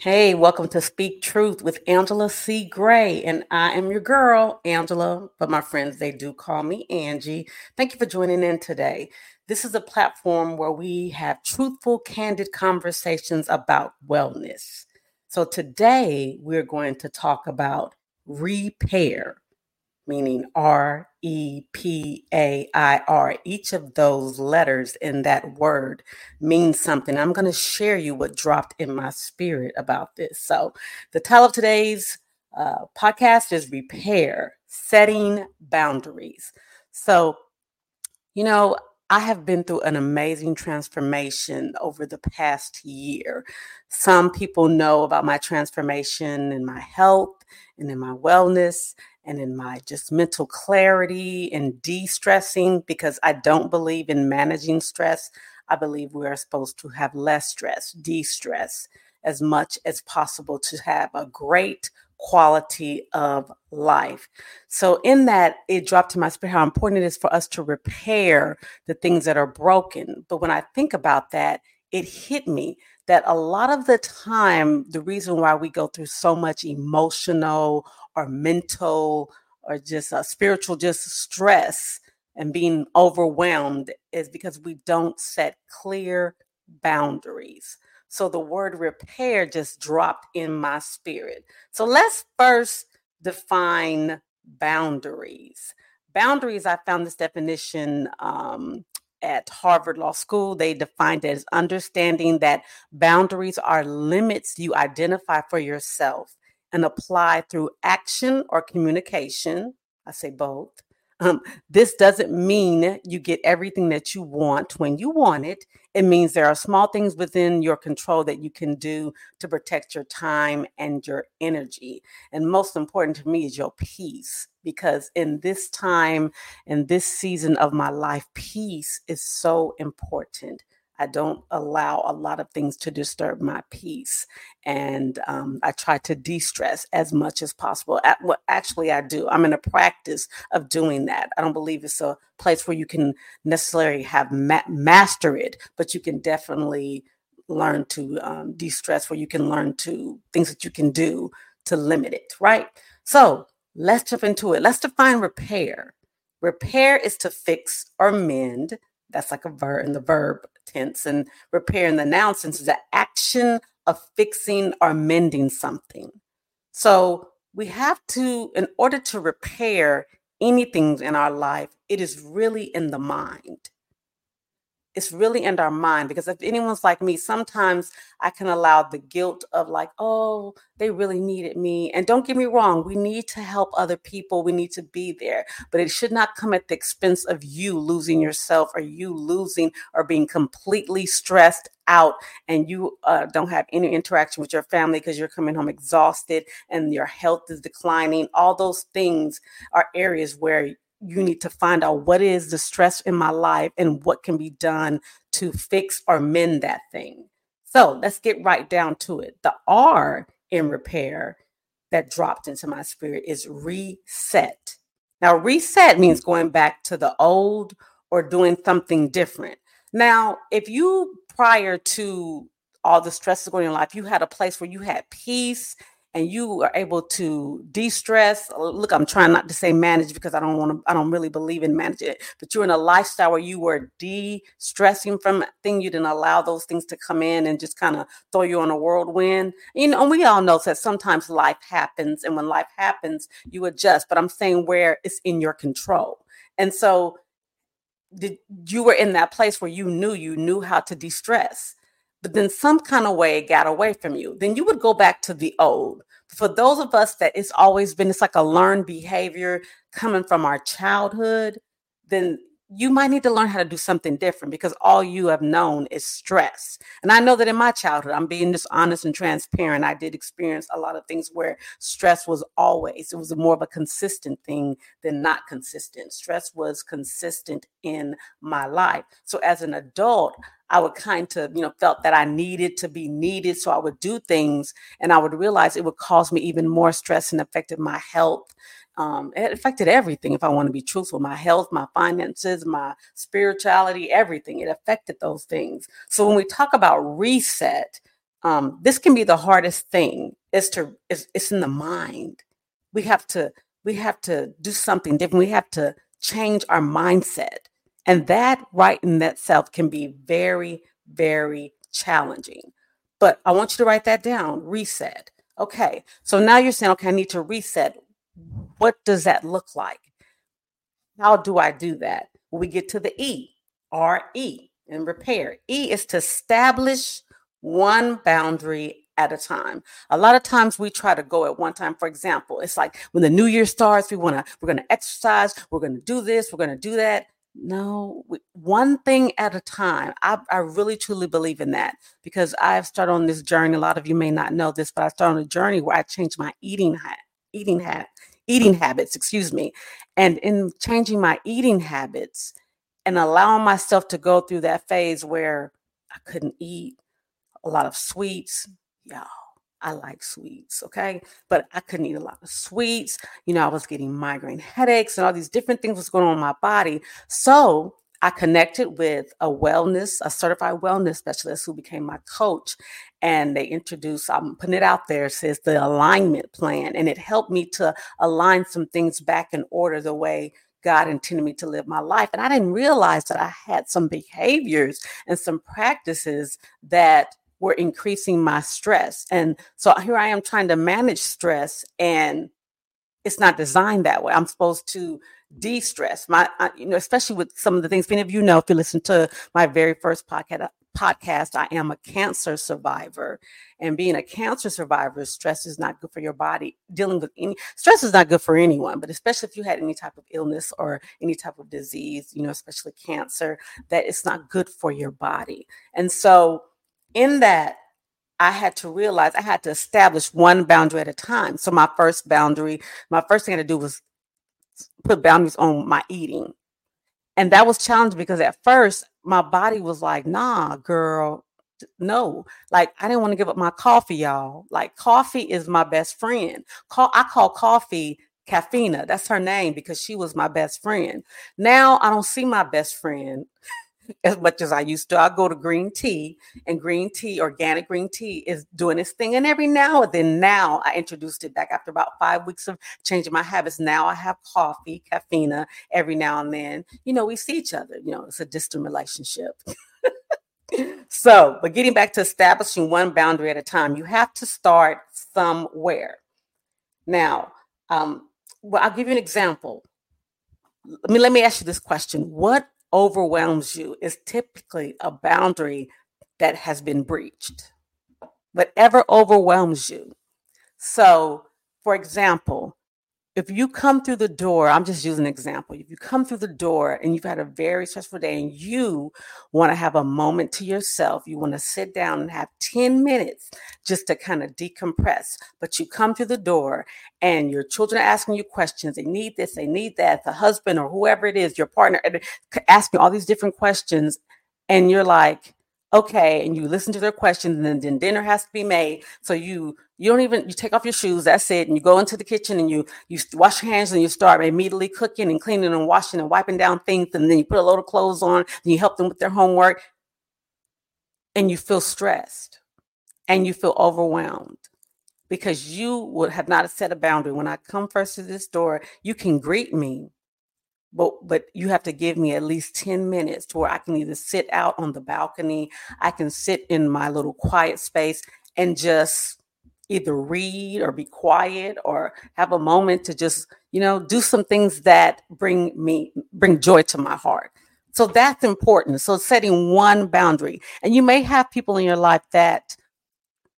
Hey, welcome to Speak Truth with Angela C. Gray. And I am your girl, Angela, but my friends, they do call me Angie. Thank you for joining in today. This is a platform where we have truthful, candid conversations about wellness. So today we're going to talk about repair meaning R E P A I R. Each of those letters in that word means something. I'm going to share you what dropped in my spirit about this. So, the title of today's uh, podcast is Repair Setting Boundaries. So, you know, I have been through an amazing transformation over the past year. Some people know about my transformation in my health and in my wellness and in my just mental clarity and de stressing because I don't believe in managing stress. I believe we are supposed to have less stress, de stress as much as possible to have a great quality of life. So, in that, it dropped to my spirit how important it is for us to repair the things that are broken. But when I think about that, it hit me that a lot of the time, the reason why we go through so much emotional or mental or just a spiritual just stress and being overwhelmed is because we don't set clear boundaries. So the word repair just dropped in my spirit. So let's first define boundaries. Boundaries, I found this definition um, at Harvard Law School. They defined it as understanding that boundaries are limits you identify for yourself and apply through action or communication. I say both. Um, this doesn't mean you get everything that you want when you want it. It means there are small things within your control that you can do to protect your time and your energy. And most important to me is your peace, because in this time, in this season of my life, peace is so important. I don't allow a lot of things to disturb my peace. And um, I try to de stress as much as possible. At, well, actually, I do. I'm in a practice of doing that. I don't believe it's a place where you can necessarily have ma- master it, but you can definitely learn to um, de stress, where you can learn to things that you can do to limit it, right? So let's jump into it. Let's define repair. Repair is to fix or mend. That's like a verb in the verb tense and repair the noun sense is the action of fixing or mending something. So we have to, in order to repair anything in our life, it is really in the mind it's really in our mind because if anyone's like me sometimes i can allow the guilt of like oh they really needed me and don't get me wrong we need to help other people we need to be there but it should not come at the expense of you losing yourself or you losing or being completely stressed out and you uh, don't have any interaction with your family because you're coming home exhausted and your health is declining. All those things are areas where you need to find out what is the stress in my life and what can be done to fix or mend that thing. So let's get right down to it. The R in repair that dropped into my spirit is reset. Now, reset means going back to the old or doing something different. Now, if you prior to all the stresses going in your life, you had a place where you had peace and you are able to de-stress uh, look i'm trying not to say manage because i don't want to i don't really believe in managing it but you're in a lifestyle where you were de-stressing from thing you didn't allow those things to come in and just kind of throw you on a whirlwind. You know and we all know that sometimes life happens and when life happens you adjust but i'm saying where it's in your control. And so did, you were in that place where you knew you knew how to de-stress but then some kind of way it got away from you, then you would go back to the old. For those of us that it's always been, it's like a learned behavior coming from our childhood, then you might need to learn how to do something different because all you have known is stress. And I know that in my childhood, I'm being just honest and transparent. I did experience a lot of things where stress was always, it was more of a consistent thing than not consistent. Stress was consistent in my life. So as an adult, I would kind of, you know, felt that I needed to be needed. So I would do things and I would realize it would cause me even more stress and affected my health. Um, it affected everything, if I want to be truthful my health, my finances, my spirituality, everything. It affected those things. So when we talk about reset, um, this can be the hardest thing is to it's, it's in the mind we have to we have to do something different we have to change our mindset and that right in that self can be very very challenging but i want you to write that down reset okay so now you're saying okay i need to reset what does that look like how do i do that we get to the e r e and repair e is to establish one boundary at a time. A lot of times we try to go at one time. For example, it's like when the new year starts, we want to, we're going to exercise, we're going to do this, we're going to do that. No, one thing at a time. I, I really truly believe in that because I've started on this journey. A lot of you may not know this, but I started on a journey where I changed my eating ha- eating hat eating habits, excuse me. And in changing my eating habits and allowing myself to go through that phase where I couldn't eat, a lot of sweets. Y'all, I like sweets, okay? But I couldn't eat a lot of sweets. You know, I was getting migraine headaches and all these different things was going on in my body. So I connected with a wellness, a certified wellness specialist who became my coach. And they introduced, I'm putting it out there, says the alignment plan. And it helped me to align some things back in order the way God intended me to live my life. And I didn't realize that I had some behaviors and some practices that were increasing my stress. And so here I am trying to manage stress and it's not designed that way. I'm supposed to de-stress my, I, you know, especially with some of the things. Many of you know, if you listen to my very first podcast, podcast, I am a cancer survivor. And being a cancer survivor, stress is not good for your body. Dealing with any stress is not good for anyone, but especially if you had any type of illness or any type of disease, you know, especially cancer, that it's not good for your body. And so in that, I had to realize I had to establish one boundary at a time. So my first boundary, my first thing I had to do was put boundaries on my eating. And that was challenging because at first my body was like, nah, girl, no. Like I didn't want to give up my coffee, y'all. Like coffee is my best friend. Call I call coffee Caffeina. That's her name because she was my best friend. Now I don't see my best friend as much as I used to. I go to green tea, and green tea, organic green tea, is doing its thing. And every now and then, now I introduced it back after about five weeks of changing my habits. Now I have coffee, caffeine, every now and then. You know, we see each other. You know, it's a distant relationship. so, but getting back to establishing one boundary at a time, you have to start somewhere. Now, um, well, I'll give you an example. Let me let me ask you this question: What overwhelms you is typically a boundary that has been breached. Whatever overwhelms you. So, for example, if you come through the door, I'm just using an example. If you come through the door and you've had a very stressful day and you want to have a moment to yourself, you want to sit down and have 10 minutes just to kind of decompress, but you come through the door and your children are asking you questions. They need this, they need that. The husband or whoever it is, your partner, uh, asking all these different questions. And you're like, okay and you listen to their questions and then, dinner has to be made. So you you don't even you take off your shoes that's it and you go into the kitchen and you you wash your hands and you start immediately cooking and cleaning and washing and wiping down things and then you put a load of clothes on and you help them with their homework. And you feel stressed and you feel overwhelmed because you would have not set a boundary. When i come first to this door you can greet me but but you have to give me at least 10 minutes to where I can either sit out on the balcony, I can sit in my little quiet space and just either read or be quiet or have a moment to just, you know, do some things that bring me bring joy to my heart. So that's important. So setting one boundary. And you may have people in your life that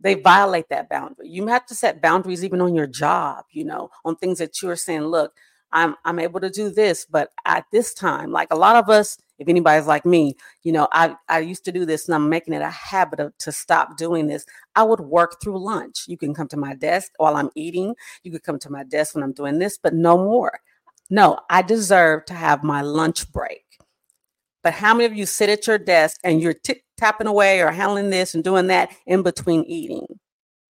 they violate that boundary. You have to set boundaries even on your job, you know, on things that you are saying, look, I'm I'm able to do this, but at this time, like a lot of us, if anybody's like me, you know, I I used to do this and I'm making it a habit of, to stop doing this. I would work through lunch. You can come to my desk while I'm eating. You could come to my desk when I'm doing this, but no more. No, I deserve to have my lunch break. But how many of you sit at your desk and you're t- tapping away or handling this and doing that in between eating?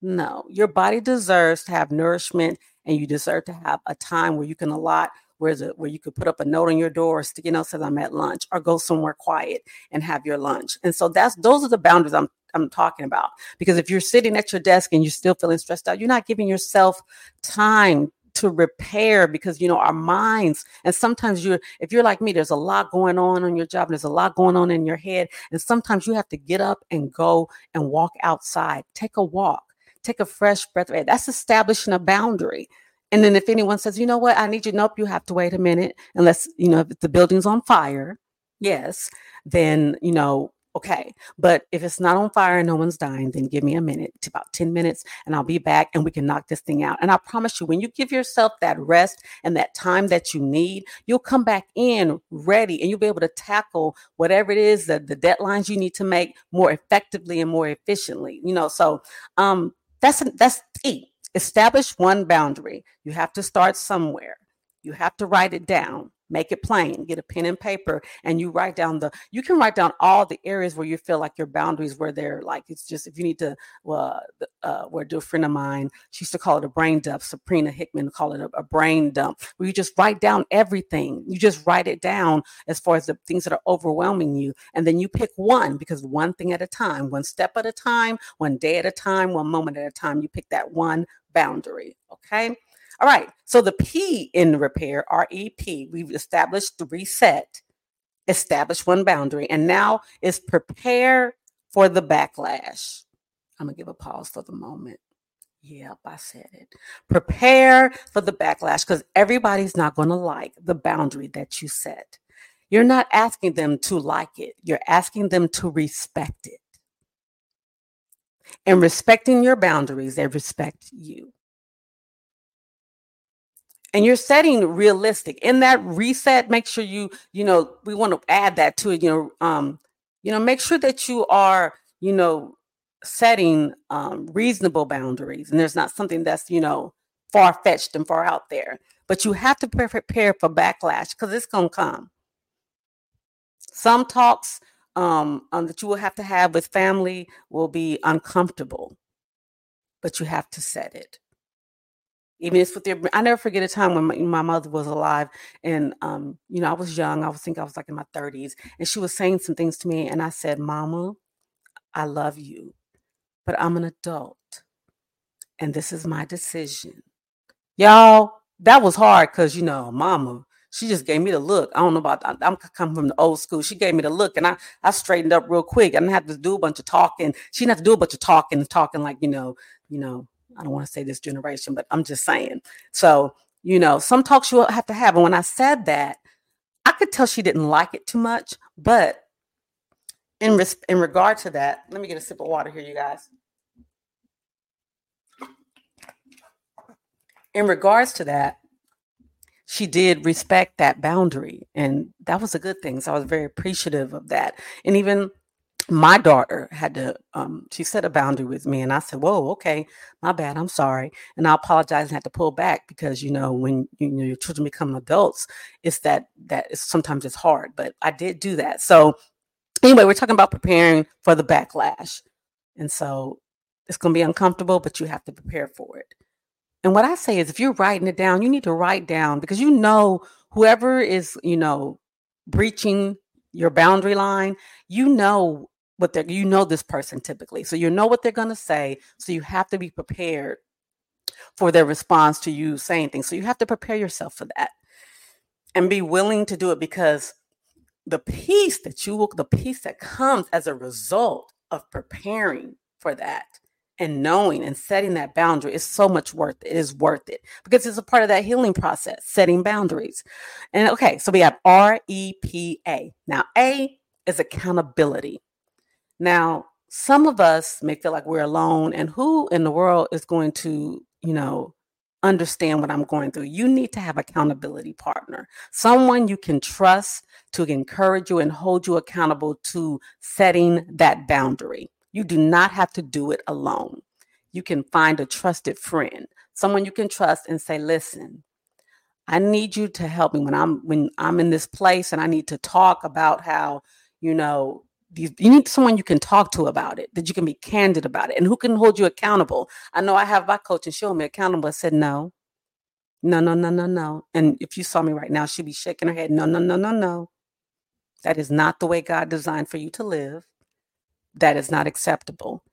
No, your body deserves to have nourishment and you deserve to have a time where you can allot where it where you could put up a note on your door or sticky note says I'm at lunch or go somewhere quiet and have your lunch. And so that's those are the boundaries I'm I'm talking about. Because if you're sitting at your desk and you're still feeling stressed out, you're not giving yourself time to repair because you know our minds and sometimes you're if you're like me there's a lot going on on your job there's a lot going on in your head and sometimes you have to get up and go and walk outside take a walk take a fresh breath of air that's establishing a boundary and then if anyone says, you know what, I need you, nope, you have to wait a minute, unless, you know, if the building's on fire, yes, then, you know, okay. But if it's not on fire and no one's dying, then give me a minute, to about 10 minutes, and I'll be back and we can knock this thing out. And I promise you, when you give yourself that rest and that time that you need, you'll come back in ready and you'll be able to tackle whatever it is that the deadlines you need to make more effectively and more efficiently. You know, so um that's that's key establish one boundary. You have to start somewhere. You have to write it down make it plain get a pen and paper and you write down the you can write down all the areas where you feel like your boundaries where they're like it's just if you need to well uh, where do a friend of mine she used to call it a brain dump sabrina hickman call it a, a brain dump where you just write down everything you just write it down as far as the things that are overwhelming you and then you pick one because one thing at a time one step at a time one day at a time one moment at a time you pick that one boundary okay all right. So the P in repair, REP, we've established the reset, established one boundary, and now is prepare for the backlash. I'm going to give a pause for the moment. Yep, I said it. Prepare for the backlash because everybody's not going to like the boundary that you set. You're not asking them to like it, you're asking them to respect it. And respecting your boundaries, they respect you and you're setting realistic in that reset make sure you you know we want to add that to it you know um you know make sure that you are you know setting um reasonable boundaries. And there's not something that's you know far fetched and far out there but you have to prepare for backlash because it's going to come. Some talks um, um, that you will have to have with family will be uncomfortable but you have to set it even if with their i never forget a time when my, my, mother was alive and um you know i was young i was think i was like in my 30s and she was saying some things to me and i said mama i love you but i'm an adult and this is my decision y'all that was hard because you know mama she just gave me the look. I don't know about I'm coming from the old school. She gave me the look and I I straightened up real quick. I didn't have to do a bunch of talking. She didn't have to do a bunch of talking and talking like, you know, you know, I don't want to say this generation, but I'm just saying. So, you know, some talks you have to have. And when I said that, I could tell she didn't like it too much. But in res- in regard to that, let me get a sip of water here, you guys. In regards to that, she did respect that boundary, and that was a good thing. So I was very appreciative of that. And even my daughter had to um, she set a boundary with me and i said whoa okay my bad i'm sorry and i apologize and had to pull back because you know when you know your children become adults it's that that is sometimes it's hard but i did do that. So anyway we're talking about preparing for the backlash and so it's going to be uncomfortable but you have to prepare for it. And what i say is if you're writing it down you need to write down because you know whoever is you know breaching your boundary line you know what they're you know this person typically. So you know what they're going to say so you have to be prepared for their response to you saying things. So you have to prepare yourself for that and be willing to do it because the peace that you will the peace that comes as a result of preparing for that and knowing and setting that boundary is so much worth it. it is worth it because it's a part of that healing process setting boundaries. And okay so we have r-e-p-a now a is accountability now, some of us may feel like we're alone, and who in the world is going to, you know, understand what I'm going through? You need to have accountability partner, someone you can trust to encourage you and hold you accountable to setting that boundary. You do not have to do it alone. You can find a trusted friend, someone you can trust and say, "Listen, I need you to help me when I'm when I'm in this place and I need to talk about how, you know, you need someone you can talk to about it, that you can be candid about it, and who can hold you accountable. I know I have my coach and she'll me accountable. I said, no, no, no, no, no, no. And if you saw me right now, she'd be shaking her head, no, no, no, no, no. That is not the way God designed for you to live. that is not acceptable.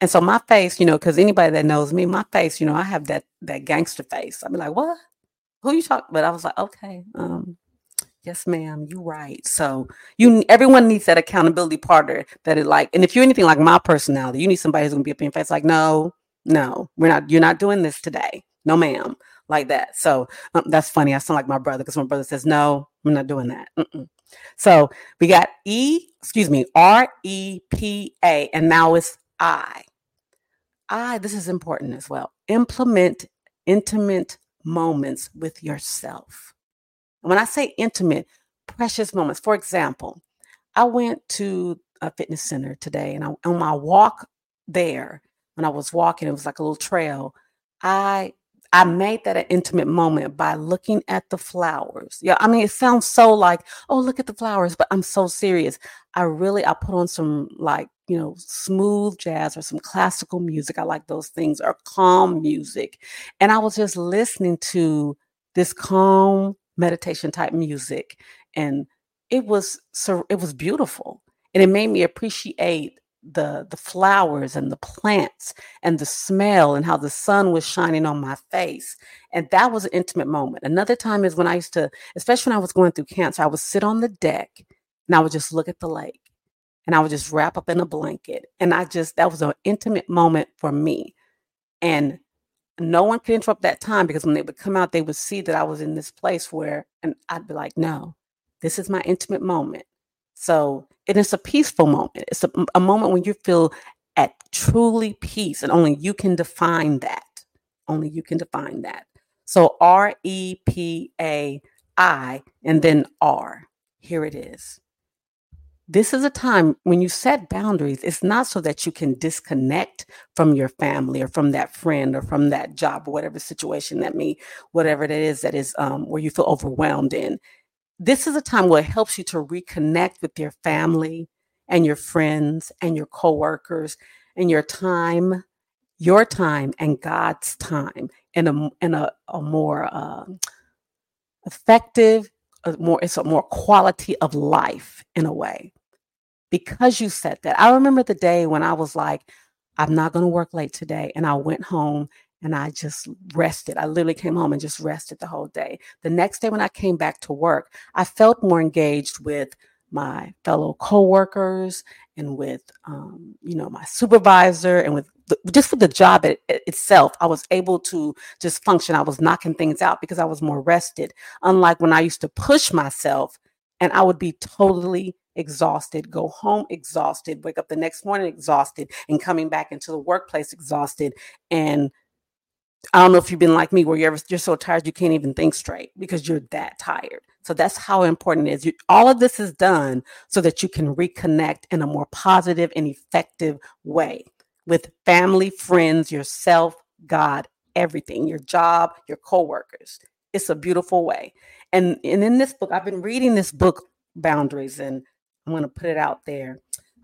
And so my face, you know, because anybody that knows me, my face, you know, I have that that gangster face. I'd be like, what? Who you talking? But I was like, okay, um, yes, ma'am, you're right. So you everyone needs that accountability partner that is like, and if you're anything like my personality, you need somebody who's gonna be up in your face, like, no, no, we're not, you're not doing this today. No, ma'am, like that. So um, that's funny. I sound like my brother because my brother says, no, I'm not doing that. Mm-mm. So we got E, excuse me, R E P A, and now it's I. I, this is important as well. Implement intimate moments with yourself. When I say intimate, precious moments. For example, I went to a fitness center today and I, on my walk there, when I was walking, it was like a little trail. I I made that an intimate moment by looking at the flowers. Yeah, I mean, it sounds so like, oh, look at the flowers, but I'm so serious. I really, I put on some like, you know, smooth jazz or some classical music. I like those things or calm music. And I was just listening to this calm meditation type music. And it was so, it was beautiful. And it made me appreciate the the flowers and the plants and the smell and how the sun was shining on my face and that was an intimate moment another time is when i used to especially when i was going through cancer i would sit on the deck and i would just look at the lake and i would just wrap up in a blanket and i just that was an intimate moment for me and no one could interrupt that time because when they would come out they would see that i was in this place where and i'd be like no this is my intimate moment so and it's a peaceful moment. It's a, a moment when you feel at truly peace, and only you can define that. Only you can define that. So R E P A I and then R. Here it is. This is a time when you set boundaries, it's not so that you can disconnect from your family or from that friend or from that job or whatever situation that may, whatever it is that is um, where you feel overwhelmed in. This is a time where it helps you to reconnect with your family and your friends and your coworkers and your time, your time and God's time in a in a, a more uh, effective, a more it's a more quality of life in a way because you said that. I remember the day when I was like, I'm not going to work late today, and I went home and I just rested. I literally came home and just rested the whole day. The next day, when I came back to work, I felt more engaged with my fellow coworkers and with, um, you know, my supervisor and with the, just with the job it, it itself. I was able to just function. I was knocking things out because I was more rested. Unlike when I used to push myself and I would be totally exhausted, go home exhausted, wake up the next morning exhausted, and coming back into the workplace exhausted. And I don't know if you've been like me where you're you're so tired you can't even think straight because you're that tired. So that's how important it is. You, all of this is done so that you can reconnect in a more positive and effective way with family, friends, yourself, God, everything, your job, your coworkers. It's a beautiful way. And and in this book, I've been reading this book, Boundaries, and I'm going to put it out there.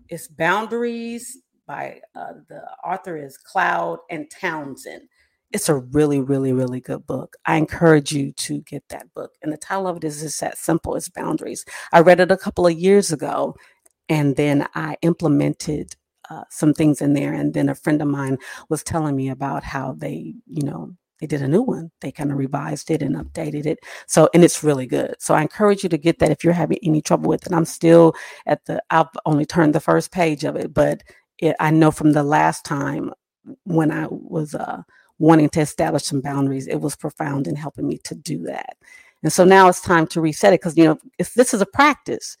It's Boundaries by uh, the author is Cloud and Townsend it's a really, really, really good book. I encourage you to get that book. And the title of it is just that simple as boundaries. I read it a couple of years ago and then I implemented uh, some things in there. And then a friend of mine was telling me about how they, you know, they did a new one. They kind of revised it and updated it. So, and it's really good. So I encourage you to get that if you're having any trouble with it. I'm still at the, I've only turned the first page of it, but it, I know from the last time when I was, uh, wanting to establish some boundaries, it was profound in helping me to do that. And so now it's time to reset it because, you know, if this is a practice,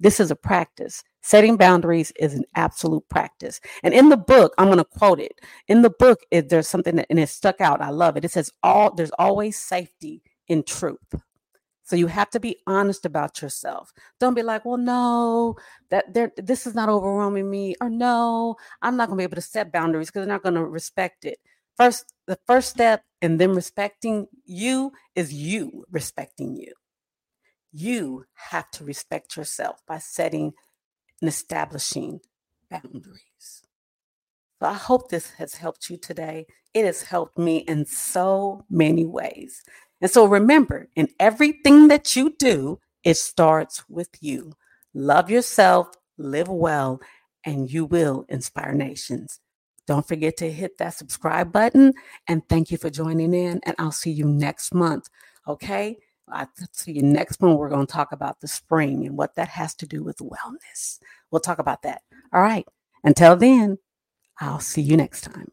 this is a practice. Setting boundaries is an absolute practice. And in the book, I'm going to quote it. In the book, it, there's something that, and it stuck out. I love it. It says, all there's always safety in truth. So you have to be honest about yourself. Don't be like, well, no, that there this is not overwhelming me, or no, I'm not gonna be able to set boundaries because they're not gonna respect it. First, the first step in them respecting you is you respecting you. You have to respect yourself by setting and establishing boundaries. So I hope this has helped you today. It has helped me in so many ways. And so remember, in everything that you do, it starts with you. Love yourself, live well, and you will inspire nations. Don't forget to hit that subscribe button. And thank you for joining in. And I'll see you next month. Okay. I'll see you next one. We're going to talk about the spring and what that has to do with wellness. We'll talk about that. All right. Until then, I'll see you next time.